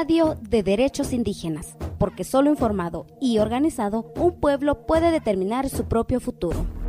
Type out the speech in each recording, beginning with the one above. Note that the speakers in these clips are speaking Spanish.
radio de derechos indígenas, porque solo informado y organizado, un pueblo puede determinar su propio futuro.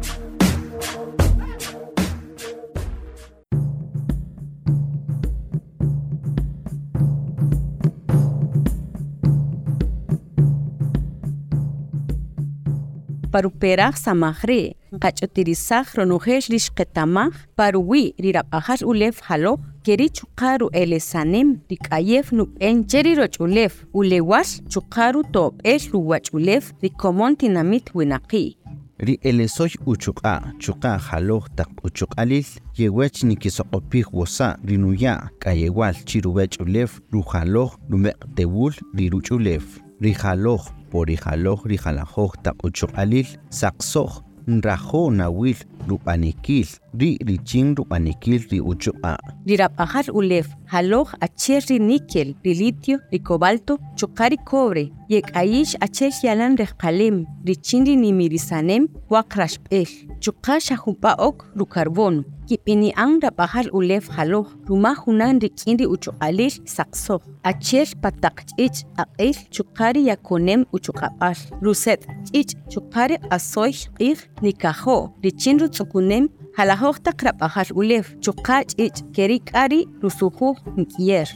Paruperaj samajre qach'utirisaj ronujex rixqetamaj paruwi rirab'ajal ulef jalo. Keri chuqaru elesanem. Rik'ayef nub'en cheri roch'ulef ulewax chuqaru to'b'el ruwach'ulef rikomon tinamit winaqi. Ri elesoy uchuq'a. Chuqa jaloj taq uchuq'alil. Yewech nikisoqopij wosa rinuya. K'ayewal chirubech'ulef rujaloj rumeq'tewul riruch'ulef rijaloj porijaloj rijalajoj taq uchuq'alil saqsoj nrajo nawil rub'anikil ri richin rub'anikil ri uchuq'a rirab'ajal ulef jaloj acher ri níquel ri litio ri cobalto chuqa ri cobre yek'ayix acher yalan rejqalem richin ri nimirisanem waq raxb'el chuqa xajunpa'ok rucarbono kib'ini'an rab'ajal ulef jaloj rumaj junan rik'in ri uchuq'alil saqsoj acher pataq ch'ich' aq'il chuqa ri yakonem uchuq'ab'al ruset' ch'ich' chuqa ri q'asoy q'iij nikajo richin rutz'ukunem jalajoj taq rab'ajal ulef. Chuqa ch'ich' keri k'ari rusujuj nk'yer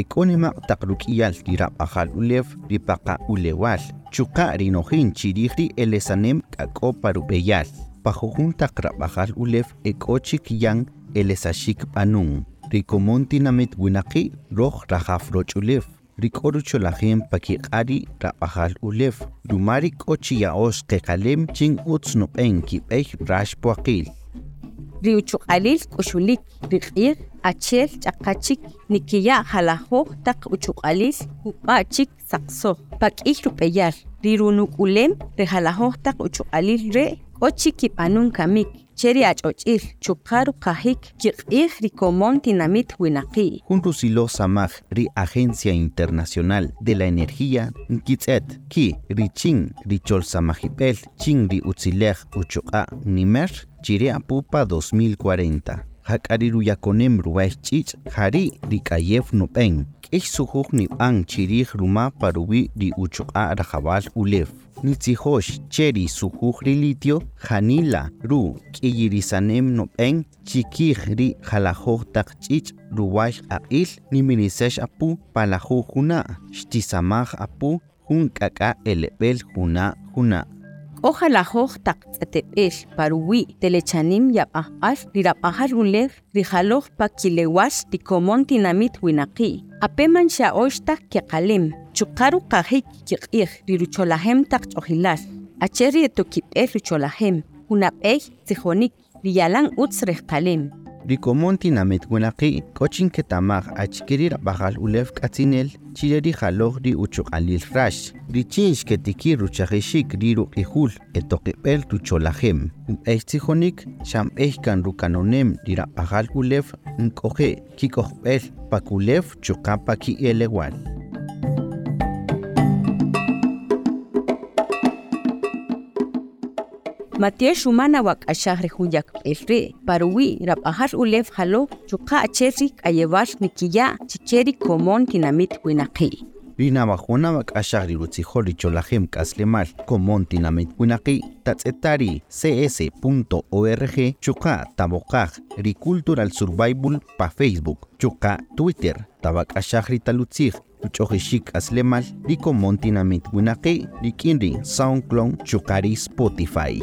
ek'onimaq taq ruk'iyal ri rab'ajal ulef ri paqa ulewal. Chuqa rinojin elesanem k'ak'o parub'eyal pajujun taq rab'ajal ulef ek'o chik yan elesaxik b'anun rikomon tinamit winaqi roj rajaf roch'ulef rik'o rucholajen pakiq'ari rab'ajal ulef. Ruma rik'o chiya'ox qeqalem chin utz nub'en kib'ej rax puaqil ri uchuq'alil k'uxulik ri q'iij achel ch'aqachik nikiya' jalajoj taq uchuq'alil jub'a' chik saqsoj. Pak'ij rub'eyal ri runuk'ulem ri jalajoj taq uchuq'alil re' k'o chik kib'anun kamik che ri ach'och'il chuqa ruqajik kiq'iij rikomon tinamit winaqi. Jun rusilo samaj ri agencia internacional de la energía nkitz'et ki richin richol samajib'el chin ri utzilej uchuq'a nimer chiri apupa 2040 jak'ari ruyakonem ruwaej ch'ich' rik'ayef nub'en k'ix sujuj nib'an chirij ruma paruwi ri uchuq'a ulef. Nitzijox cheri sujuj ri litio janila ru. K'iyirisanem nub'en chikij ri jalajoj taq ch'ich' ruwax aq'il nimirisex apu palajuj juna' xtisamaj apu jun k'ak'a eleb'el juna' k'o jalajoj taq tz'ete'b'el paruwi telechanim yab'ajb'al rirab'ajal ulef rijaloj pakilewax rikomon tinamit winaqi. Apeman xa'ox taq keqalem chuqa ruqajik kiq'iij rirucholajem taq ch'ojilal acher ri etokib'el rucholajem junab'ey tzijonik riyalan utz rejqalem rikomon tinamit winaqi k'ochin ketamaj achkiri rab'ajal ulef k'atzinel chire ri jaloj ri uchuq'alil rax richin xketiki ruchajixik ri ruq'ijul etoqib'el rucholajem umb'ej tzijonik xamb'ej kan rukanonem ri rab'ajal ulef nk'oje kikojb'el pakulef chuqa paki'elewal Matiex humana wak'axaj ri jun yakb'el ri' paruwi rab'ajal ulef jalo chuqa acher ri nikiya' chiche ri komon tinamit winaqi ri navajuna mak'axaj ri rutzijol ri cholajem k'aslemal komon tinamit winaqi tatz'etari cs.org chuqa tab'oqaj ri cultural survival pa facebook chuqa twitter. Tab'ak'axaj ri talutzij ruch'ojixik k'aslemal ri komon tinamit winaqi rik'in ri soundcloud chuqa ri spotify